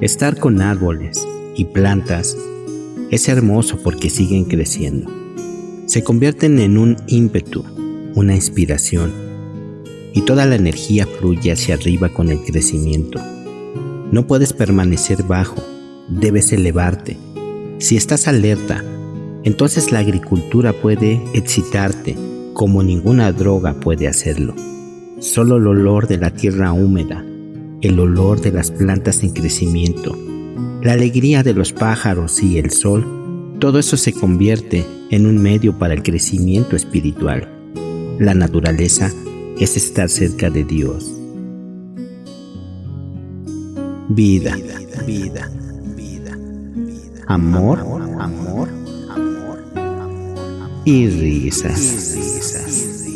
Estar con árboles y plantas es hermoso porque siguen creciendo. Se convierten en un ímpetu, una inspiración, y toda la energía fluye hacia arriba con el crecimiento. No puedes permanecer bajo, debes elevarte. Si estás alerta, entonces la agricultura puede excitarte como ninguna droga puede hacerlo. Solo el olor de la tierra húmeda, el olor de las plantas en crecimiento, la alegría de los pájaros y el sol, todo eso se convierte en un medio para el crecimiento espiritual. La naturaleza es estar cerca de Dios. Vida, vida, vida, amor, amor, amor, amor, y risas, risas.